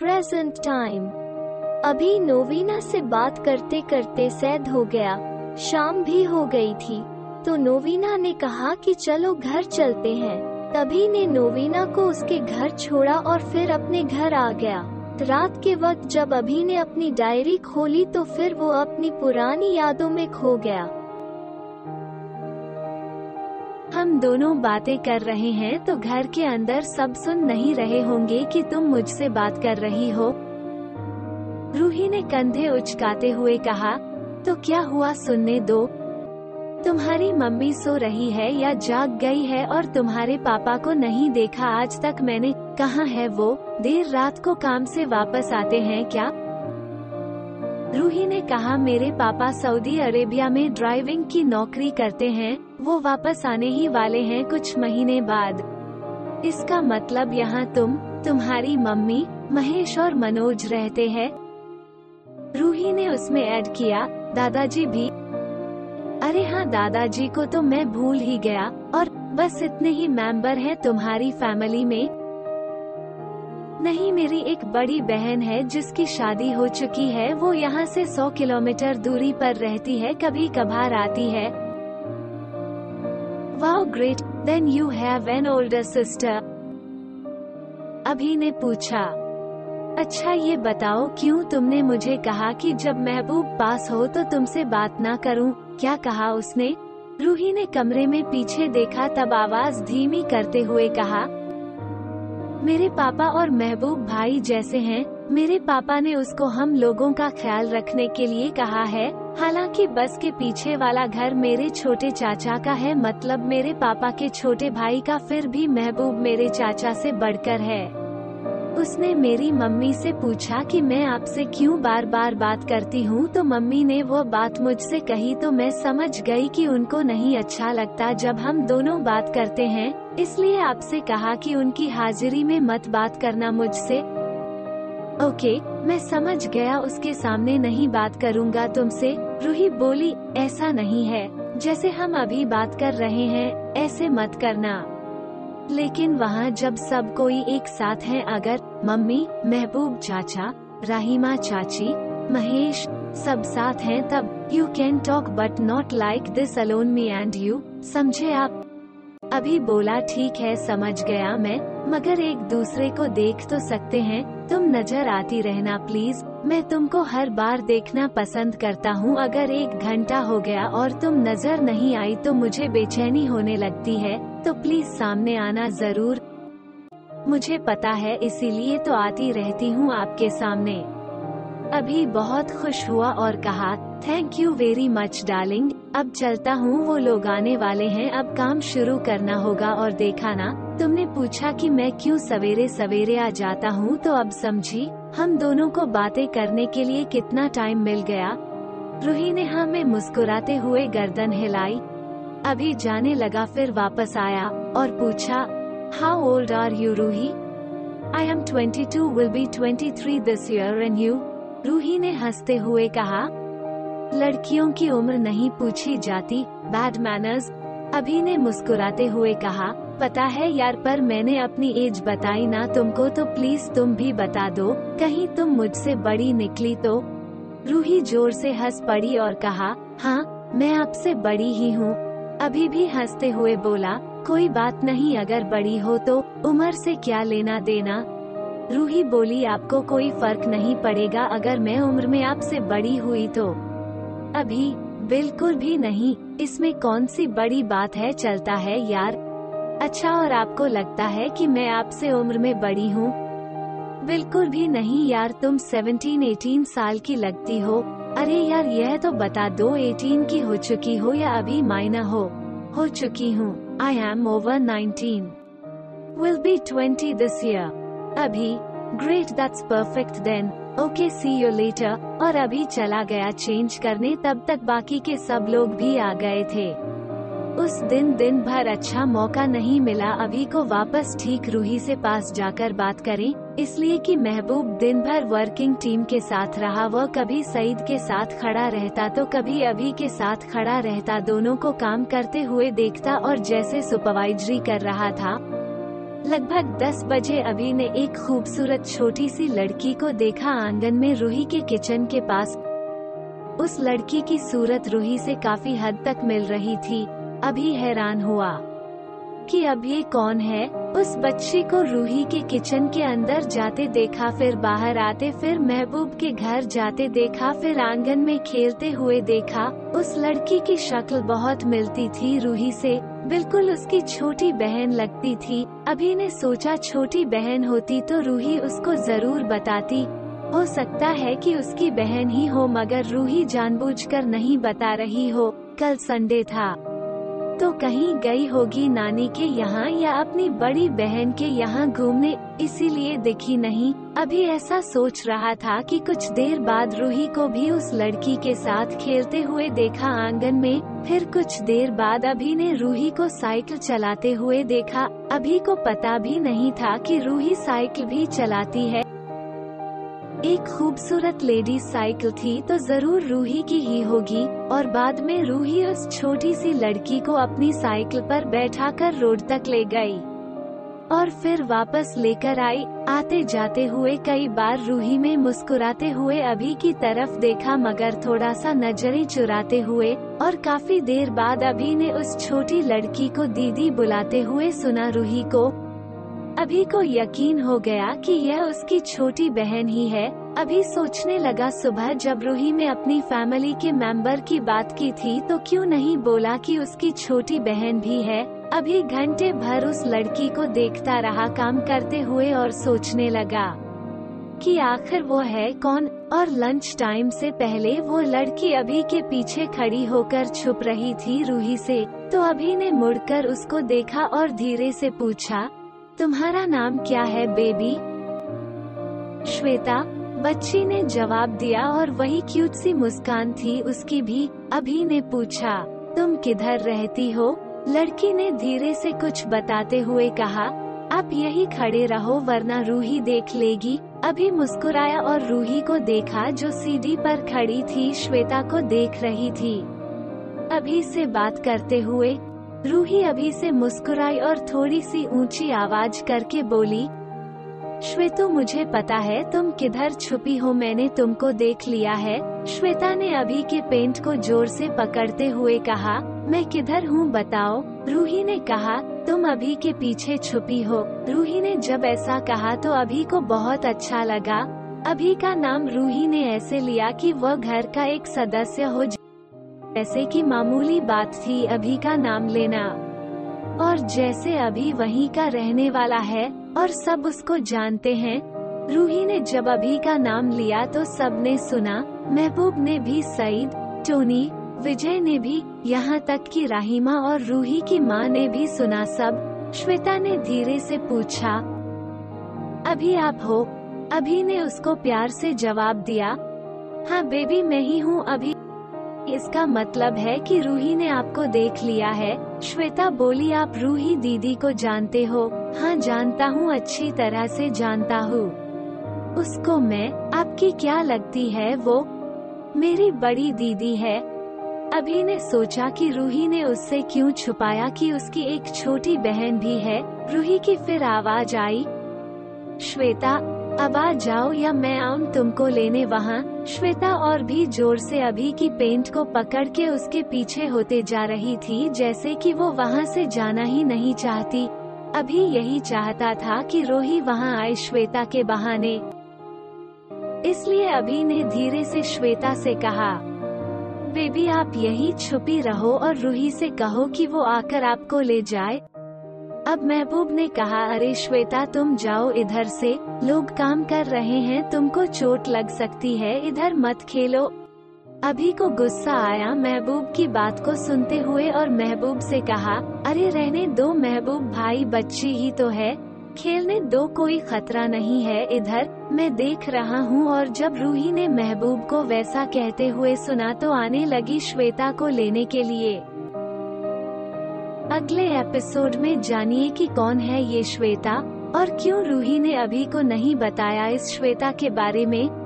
Present time अभी नोवीना से बात करते करते सैद हो गया। शाम भी हो गई थी। तो नोवीना ने कहा कि चलो घर चलते हैं। तभी ने नोवीना को उसके घर छोड़ा और फिर अपने घर आ गया। रात के वक्त जब अभी ने अपनी डायरी खोली तो फिर वो अपनी पुरानी यादों में खो गया। हम दोनों बातें कर रहे हैं तो घर के अंदर सब सुन नहीं रहे होंगे कि तुम मुझसे बात कर रही हो। रूही ने कंधे उचकाते हुए कहा तो क्या हुआ सुनने दो? तुम्हारी मम्मी सो रही है या जाग गई है और तुम्हारे पापा को नहीं देखा आज तक मैंने? कहा है वो? देर रात को काम से वापस आते हैं क्या? रूही ने कहा, मेरे पापा सऊदी अरेबिया में ड्राइविंग की नौकरी करते हैं। वो वापस आने ही वाले हैं कुछ महीने बाद। इसका मतलब यहाँ तुम, तुम्हारी मम्मी, महेश और मनोज रहते हैं। रूही ने उसमें ऐड किया, दादाजी भी। अरे हाँ दादाजी को तो मैं भूल ही गया, और बस इतने ही मेंबर हैं तुम्हारी फैमिली में। नहीं, मेरी एक बड़ी बहन है जिसकी शादी हो चुकी है, वो यहाँ से 100 किलोमीटर दूरी पर रहती है कभी कभार आती है। Great then you have an older sister Abhi ने पूछा अच्छा ये बताओ क्यों तुमने मुझे कहा कि जब महबूब पास हो तो तुमसे बात ना करूँ? क्या कहा उसने? रूही ने कमरे में पीछे देखा तब आवाज़ धीमी करते हुए कहा, मेरे पापा और महबूब भाई जैसे हैं, मेरे पापा ने उसको हम लोगों का ख्याल रखने के लिए कहा है। हालाँकि बस के पीछे वाला घर मेरे छोटे चाचा का है मतलब मेरे पापा के छोटे भाई का फिर भी महबूब मेरे चाचा से बढ़कर है। उसने मेरी मम्मी से पूछा कि मैं आपसे क्यों बार बार बात करती हूँ तो मम्मी ने वो बात मुझसे कही तो मैं समझ गई कि उनको नहीं अच्छा लगता जब हम दोनों बात करते हैं, इसलिए आपसे कहा कि उनकी हाजिरी में मत बात करना मुझसे। ओके मैं समझ गया उसके सामने नहीं बात करूँगा तुमसे। रूही बोली, ऐसा नहीं है। जैसे हम अभी बात कर रहे हैं, ऐसे मत करना। लेकिन वहाँ जब सब कोई एक साथ है, अगर, मम्मी, महबूब चाचा, राहिमा चाची, महेश, सब साथ हैं, तब you can talk but not like this alone me and you समझे आप? अभी बोला, ठीक है, समझ गया मैं। मगर एक दूसरे को देख तो सकते हैं। तुम नज़र आती रहना प्लीज़ मैं तुमको हर बार देखना पसंद करता हूँ। अगर एक घंटा हो गया और तुम नज़र नहीं आई तो मुझे बेचैनी होने लगती है। तो प्लीज़ सामने आना ज़रूर। मुझे पता है, इसीलिए तो आती रहती हूँ आपके सामने। अभी बहुत खुश हुआ और कहा thank you very much darling अब चलता हूँ, वो लोग आने वाले हैं। अब काम शुरू करना होगा और देखा ना। तुमने पूछा कि मैं क्यों सवेरे सवेरे आ जाता हूँ तो अब समझी, हम दोनों को बातें करने के लिए कितना टाइम मिल गया। रूही ने हमें मुस्कुराते हुए गर्दन हिलाई। अभी जाने लगा, फिर वापस आया और पूछा how old are you Ruhi? I am twenty two will be twenty three this year and you Ruhi ने हँसते हुए कहा, लड़कियों की उम्र नहीं पूछी जाती बैड मैनर्स अभी ने मुस्कुराते हुए कहा, पता है यार, पर मैंने अपनी एज बताई ना तुमको तो प्लीज़ तुम भी बता दो, कहीं तुम मुझसे बड़ी निकली तो? रूही ज़ोर से हंस पड़ी और कहा हाँ मैं आपसे बड़ी ही हूँ। अभी भी हँसते हुए बोला, कोई बात नहीं, अगर बड़ी हो तो उम्र से क्या लेना देना? रूही बोली, आपको कोई फ़र्क नहीं पड़ेगा, अगर मैं उम्र में आपसे बड़ी हुई तो। अभी बिल्कुल भी नहीं। इसमें कौन सी बड़ी बात है, चलता है यार। अच्छा और आपको लगता है कि मैं आपसे उम्र में बड़ी हूँ? बिल्कुल भी नहीं यार, तुम 17-18 साल की लगती हो। अरे यार, यह तो बता दो 18 की हो चुकी हो या अभी मायना हो? हो चुकी हूँ। I am over 19 will be 20 this year Abhi great that's perfect then okay see you later और अभी चला गया चेंज करने, तब तक बाकी के सब लोग भी आ गए थे। उस दिन दिन भर अच्छा मौका नहीं मिला। अभी को वापस ठीक रूही से पास जाकर बात करें। इसलिए कि महबूब दिन भर वर्किंग टीम के साथ रहा। वह कभी सईद के साथ खड़ा रहता तो कभी अभी के साथ खड़ा रहता। दोनों को काम करते हुए देखता और जैसे सुपरवाइजरी कर रहा था। लगभग 10 बजे अभी ने एक खूबसूरत छोटी सी लड़की को देखा आँगन में रूही के किचन के पास। उस लड़की की सूरत रूही से काफ़ी हद तक मिल रही थी। अभी हैरान हुआ कि अब ये कौन है? उस बच्ची को रूही के किचन के अंदर जाते देखा, फिर बाहर आते, फिर महबूब के घर जाते देखा, फिर आँगन में खेलते हुए देखा। उस लड़की की शक्ल बहुत मिलती थी रूही से। बिल्कुल उसकी छोटी बहन लगती थी। अभी ने सोचा छोटी बहन होती तो रूही उसको ज़रूर बताती। हो सकता है कि उसकी बहन ही हो, मगर रूही जानबूझकर नहीं बता रही हो। कल संडे था। तो कहीं गई होगी नानी के यहाँ या अपनी बड़ी बहन के यहाँ घूमने, इसीलिए दिखी नहीं। अभी ऐसा सोच रहा था कि कुछ देर बाद रूही को भी उस लड़की के साथ खेलते हुए देखा आँगन में, फिर कुछ देर बाद अभी ने रूही को साइकिल चलाते हुए देखा। अभी को पता भी नहीं था कि रूही साइकिल भी चलाती है। एक खूबसूरत लेडी साइकिल थी तो ज़रूर रूही की ही होगी, और बाद में रूही उस छोटी सी लड़की को अपनी साइकिल पर बैठाकर रोड तक ले गई। और फिर वापस लेकर आई आते जाते हुए कई बार रूही में मुस्कुराते हुए अभी की तरफ़ देखा मगर थोड़ा सा नजरी चुराते हुए, और काफ़ी देर बाद अभी ने उस छोटी लड़की को दीदी बुलाते हुए सुना रूही को अभी को यकीन हो गया कि यह उसकी छोटी बहन ही है। अभी सोचने लगा, सुबह जब रूही में अपनी फैमिली के मेंबर की बात की थी तो क्यों नहीं बोला कि उसकी छोटी बहन भी है? अभी घंटे भर उस लड़की को देखता रहा, काम करते हुए और सोचने लगा कि आखिर वो है कौन? और लंच टाइम से पहले वो लड़की अभी के पीछे खड़ी होकर छुप रही थी रूही से। तो अभी ने मुड़कर उसको देखा और धीरे से पूछा तुम्हारा नाम क्या है बेबी श्वेता, बच्ची ने जवाब दिया और वही क्यूट सी मुस्कान थी, उसकी भी। अभी ने पूछा, तुम किधर रहती हो? लड़की ने धीरे से कुछ बताते हुए कहा, आप यही खड़े रहो, वरना रूही देख लेगी। अभी मुस्कुराया और रूही को देखा, जो सीढ़ी पर खड़ी थी, श्वेता को देख रही थी। अभी से बात करते हुए रूही अभी से मुस्कुराई और थोड़ी सी ऊँची आवाज़ करके बोली, श्वेतु, मुझे पता है तुम किधर छुपी हो, मैंने तुमको देख लिया है। श्वेता ने अभी के पेंट को ज़ोर से पकड़ते हुए कहा, मैं किधर हूँ, बताओ? रूही ने कहा, तुम अभी के पीछे छुपी हो। रूही ने जब ऐसा कहा तो अभी को बहुत अच्छा लगा। अभी का नाम रूही ने ऐसे लिया कि वह घर का एक सदस्य हो जैसे कि मामूली बात थी अभी का नाम लेना। और जैसे अभी वहीं का रहने वाला है, और सब उसको जानते हैं। रूही ने जब अभी का नाम लिया तो सबने सुना, महबूब ने भी, सईद, टोनी, विजय ने भी, यहाँ तक कि राहिमा और रूही की माँ ने भी सुना सब। श्वेता ने धीरे से पूछा, अभी आप हो? अभी ने उसको प्यार से जवाब दिया हाँ बेबी मैं ही हूँ, अभी इसका मतलब है कि रूही ने आपको देख लिया है। श्वेता बोली, आप रूही दीदी को जानते हो? हाँ जानता हूँ, अच्छी तरह से जानता हूँ। उसको मैं? आपकी क्या लगती है वो? मेरी बड़ी दीदी है। अभी ने सोचा कि रूही ने उससे क्यों छुपाया कि उसकी एक छोटी बहन भी है। रूही की फिर आवाज़ आई। श्वेता अब आ जाओ या मैं आऊँ तुमको लेने वहाँ। श्वेता और भी ज़ोर से अभी की पेंट को पकड़ के उसके पीछे होते जा रही थी, जैसे कि वो वहाँ से जाना ही नहीं चाहती। अभी यही चाहता था कि रोही वहाँ आए श्वेता के बहाने। इसलिए अभी ने धीरे से श्वेता से कहा, बेबी, आप यही छुपी रहो और रूही से कहो कि वो आकर आपको ले जाए। अब महबूब ने कहा, अरे श्वेता, तुम जाओ इधर से। लोग काम कर रहे हैं, तुमको चोट लग सकती है, इधर मत खेलो अभी को गुस्सा आया, महबूब की बात को सुनते हुए और महबूब से कहा, अरे रहने दो, महबूब भाई बच्ची ही तो है। खेलने दो, कोई खतरा नहीं है इधर। मैं देख रहा हूँ और जब रूही ने महबूब को वैसा कहते हुए सुना तो आने लगी श्वेता को लेने के लिए। अगले एपिसोड में जानिए कि कौन है ये श्वेता, और क्यों रूही ने अभी को नहीं बताया इस श्वेता के बारे में।